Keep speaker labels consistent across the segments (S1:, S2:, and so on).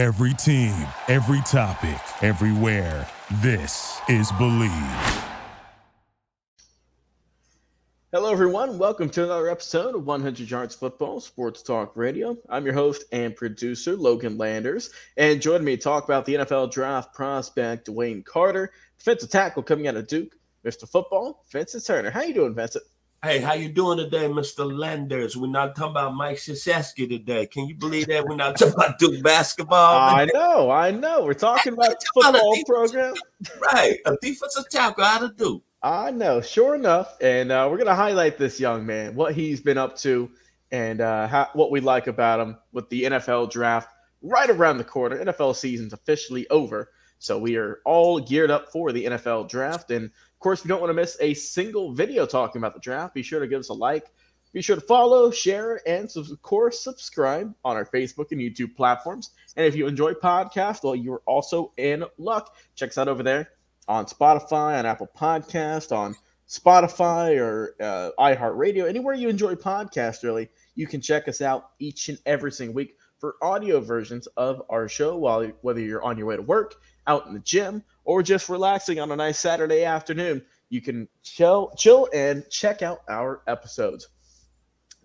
S1: Every team, every topic, everywhere. This is Bleav.
S2: Hello, everyone. Welcome to another episode of 100 Yards Football Sports Talk Radio. I'm your host and producer, Logan Landers, and joining me to talk about the NFL draft prospect, DeWayne Carter, defensive tackle coming out of Duke, Mr. Football, Vincent Turner. How you doing, Vincent?
S3: Hey, how you doing today, Mr. Landers? We're not talking about Mike Krzyzewski today. Can you believe that we're not talking about Duke basketball?
S2: I know, I know. We're talking about football program.
S3: Right, a defensive tackle out of Duke.
S2: I know, sure enough. And uh, we're going to highlight this young man, what he's been up to, and uh, how, what we like about him with the NFL draft right around the corner. NFL season's officially over. So we are all geared up for the NFL draft. And course, if you don't want to miss a single video talking about the draft, be sure to give us a like. Be sure to follow, share, and of course, subscribe on our Facebook and YouTube platforms. And if you enjoy podcasts, well, you're also in luck. Check us out over there on Spotify, on Apple Podcast, on Spotify or uh, iHeartRadio, anywhere you enjoy podcasts, really, you can check us out each and every single week for audio versions of our show while whether you're on your way to work, out in the gym, or just relaxing on a nice Saturday afternoon. You can chill, chill and check out our episodes.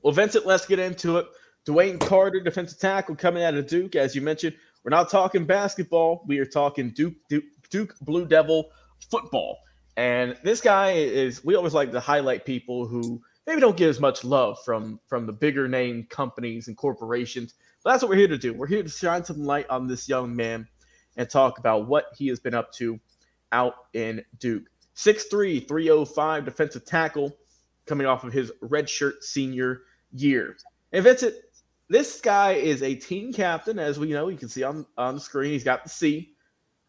S2: Well, Vincent, let's get into it. DeWayne Carter, defensive tackle, coming out of Duke. As you mentioned, we're not talking basketball. We are talking Duke, Duke Duke Blue Devil football. And this guy is we always like to highlight people who maybe don't get as much love from from the bigger name companies and corporations. But that's what we're here to do. We're here to shine some light on this young man and talk about what he has been up to out in Duke. 6'3, 305 defensive tackle coming off of his redshirt senior year. And Vincent, this guy is a team captain, as we know. You can see on, on the screen. He's got the C.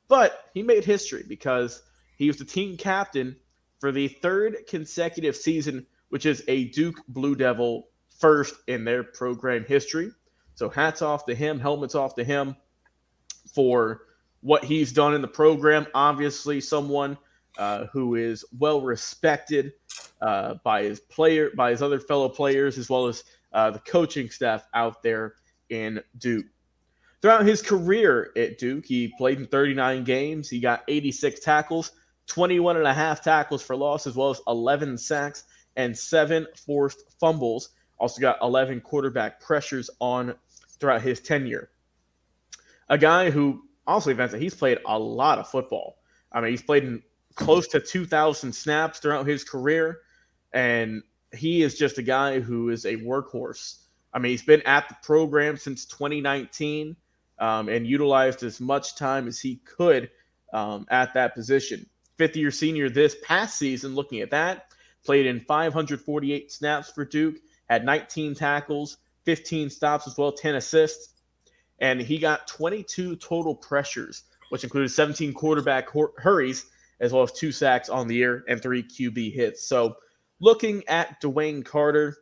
S2: But he made history because he was the team captain for the third consecutive season, which is a Duke Blue Devil first in their program history. So hats off to him, helmets off to him for what he's done in the program. Obviously, someone uh, who is well respected uh, by his player, by his other fellow players, as well as uh, the coaching staff out there in Duke. Throughout his career at Duke, he played in 39 games. He got 86 tackles, 21 and a half tackles for loss, as well as 11 sacks and seven forced fumbles. Also got 11 quarterback pressures on throughout his tenure. A guy who, honestly, Vincent, he's played a lot of football. I mean, he's played in close to 2,000 snaps throughout his career, and he is just a guy who is a workhorse. I mean, he's been at the program since 2019 um, and utilized as much time as he could um, at that position. Fifth year senior this past season, looking at that, played in 548 snaps for Duke, had 19 tackles, 15 stops as well, 10 assists, and he got 22 total pressures, which included 17 quarterback hurries, as well as two sacks on the year and three QB hits. So, looking at DeWayne Carter,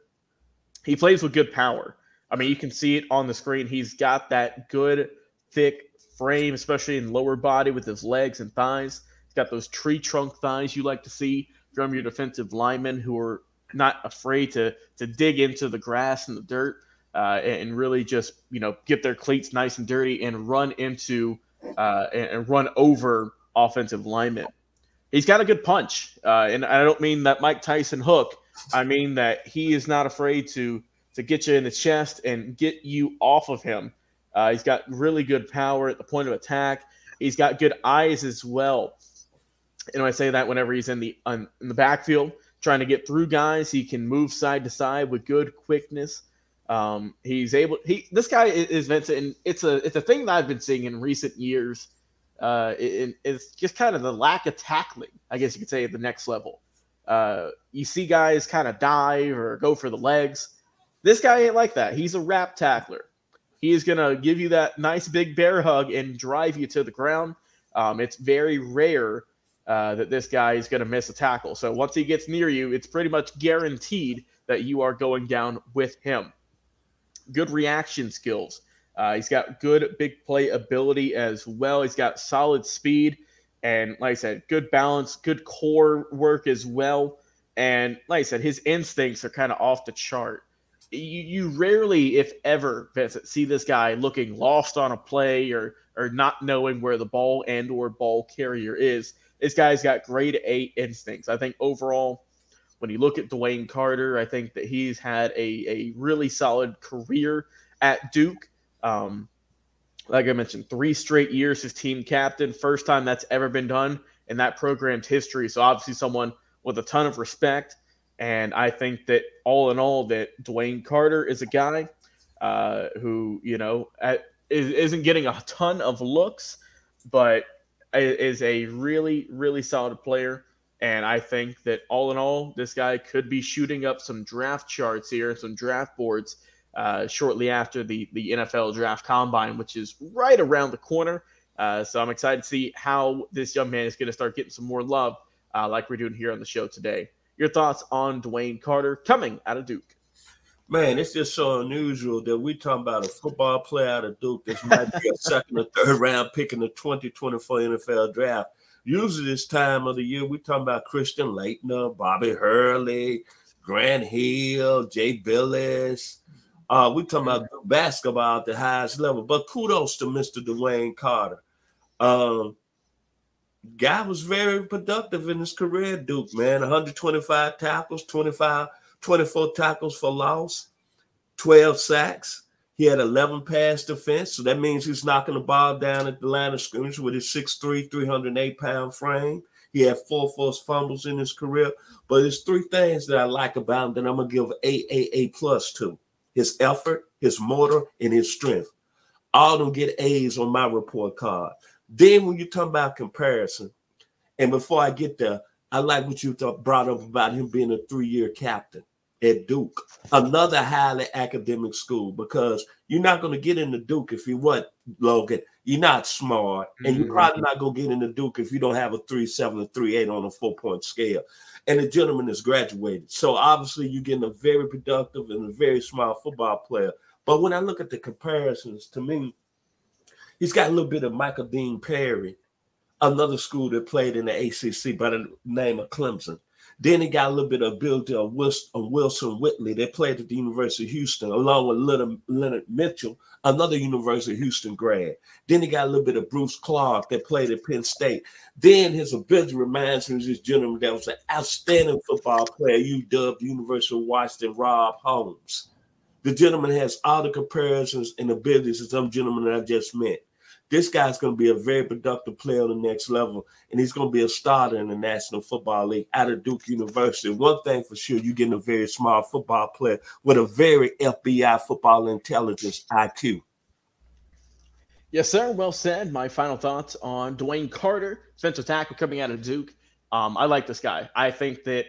S2: he plays with good power. I mean, you can see it on the screen. He's got that good, thick frame, especially in lower body with his legs and thighs. He's got those tree trunk thighs you like to see from your defensive linemen who are not afraid to to dig into the grass and the dirt uh, and really just you know get their cleats nice and dirty and run into uh, and, run over offensive linemen. He's got a good punch, uh, and I don't mean that Mike Tyson hook. I mean that he is not afraid to to get you in the chest and get you off of him. Uh, he's got really good power at the point of attack. He's got good eyes as well. And I say that whenever he's in the in the backfield trying to get through guys, he can move side to side with good quickness. Um, he's able. He this guy is Vincent, and it's a it's a thing that I've been seeing in recent years. Uh, it, it's just kind of the lack of tackling, I guess you could say, at the next level. Uh, you see guys kind of dive or go for the legs this guy ain't like that. He's a wrap tackler. He is to give you that nice big bear hug and drive you to the ground. Um, it's very rare uh, that this guy is going to miss a tackle. So once he gets near you, it's pretty much guaranteed that you are going down with him. Good reaction skills. Uh, he's got good big play ability as well. He's got solid speed and, like I said, good balance, good core work as well. And like I said, his instincts are kind of off the chart you, you rarely, if ever, see this guy looking lost on a play or or not knowing where the ball and or ball carrier is. This guy's got grade A instincts. I think overall, when you look at DeWayne Carter, I think that he's had a, a really solid career at Duke. Um, like I mentioned, three straight years as team captain, first time that's ever been done in that program's history. So obviously someone with a ton of respect. And I think that all in all, that DeWayne Carter is a guy uh, who, you know, at, is, isn't getting a ton of looks, but is a really, really solid player. And I think that all in all, this guy could be shooting up some draft charts here, some draft boards uh, shortly after the, the NFL draft combine, which is right around the corner. Uh, so I'm excited to see how this young man is going to start getting some more love, uh, like we're doing here on the show today. Your thoughts on DeWayne Carter coming out of Duke?
S3: Man, it's just so unusual that we talking about a football player out of Duke This might be a second or third round pick in the 2024 NFL draft. Usually this time of the year, we talking about Christian Laettner, Bobby Hurley, Grant Hill, Jay Bilas. Uh, we talking about basketball at the highest level. But kudos to Mr. DeWayne Carter. Um, guy was very productive in his career, Duke, man. 125 tackles, 25 – 24 tackles for loss, 12 sacks. He had 11 pass defense. So that means he's knocking the ball down at the line of scrimmage with his 6'3, 308 pound frame. He had four forced fumbles in his career. But there's three things that I like about him that I'm going to give AAA plus to his effort, his motor, and his strength. All them get A's on my report card. Then when you talk about comparison, and before I get there, I like what you brought up about him being a three year captain at Duke, another highly academic school, because you're not going to get into Duke if you what, Logan? You're not smart, and you're mm-hmm. probably not going to get into Duke if you don't have a three seven or three eight on a four point scale. And the gentleman is graduated, so obviously you're getting a very productive and a very smart football player. But when I look at the comparisons, to me, he's got a little bit of Michael Dean Perry, another school that played in the ACC by the name of Clemson. Then he got a little bit of ability of Wilson Whitley. They played at the University of Houston, along with Leonard Mitchell, another University of Houston grad. Then he got a little bit of Bruce Clark that played at Penn State. Then his ability reminds me of this gentleman that was an outstanding football player, UW, University of Washington, Rob Holmes. The gentleman has all the comparisons and abilities of some gentleman that I just met this guy's going to be a very productive player on the next level, and he's going to be a starter in the National Football League out of Duke University. One thing for sure, you're getting a very smart football player with a very FBI football intelligence IQ.
S2: Yes, sir. Well said. My final thoughts on DeWayne Carter, defensive tackle coming out of Duke. Um, I like this guy. I think that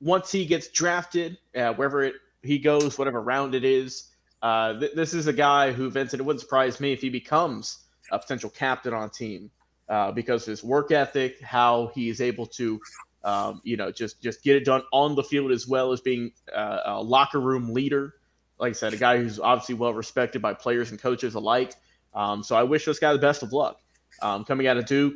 S2: once he gets drafted, uh, wherever it, he goes, whatever round it is, uh, th- this is a guy who, Vincent, it wouldn't surprise me if he becomes a potential captain on team uh, because his work ethic, how he is able to, um, you know, just just get it done on the field as well as being uh, a locker room leader. Like I said, a guy who's obviously well respected by players and coaches alike. Um, so I wish this guy the best of luck. Um, coming out of Duke,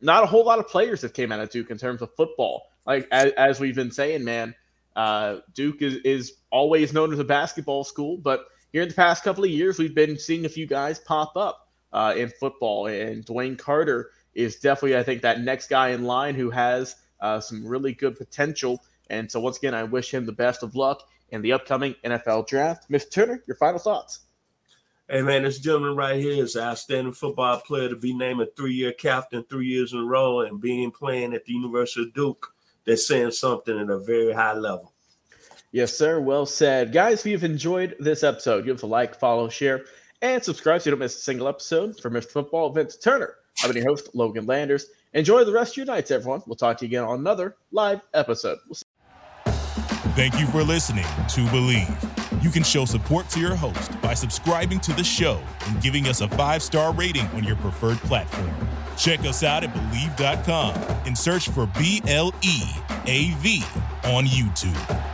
S2: not a whole lot of players that came out of Duke in terms of football. Like as, as we've been saying, man, uh, Duke is, is always known as a basketball school, but here in the past couple of years, we've been seeing a few guys pop up uh, in football. And DeWayne Carter is definitely, I think, that next guy in line who has uh, some really good potential. And so, once again, I wish him the best of luck in the upcoming NFL draft. Mr. Turner, your final thoughts.
S3: Hey man, this gentleman right here is an outstanding football player to be named a three-year captain three years in a row and being playing at the University of Duke. That's saying something at a very high level.
S2: Yes, sir. Well said. Guys, if you've enjoyed this episode, give us a like, follow, share, and subscribe so you don't miss a single episode for Mr. Football Vince Turner. I'm your host, Logan Landers. Enjoy the rest of your nights, everyone. We'll talk to you again on another live episode. We'll
S1: Thank you for listening to Bleav. You can show support to your host by subscribing to the show and giving us a five star rating on your preferred platform. Check us out at Bleav.com and search for B L E A V on YouTube.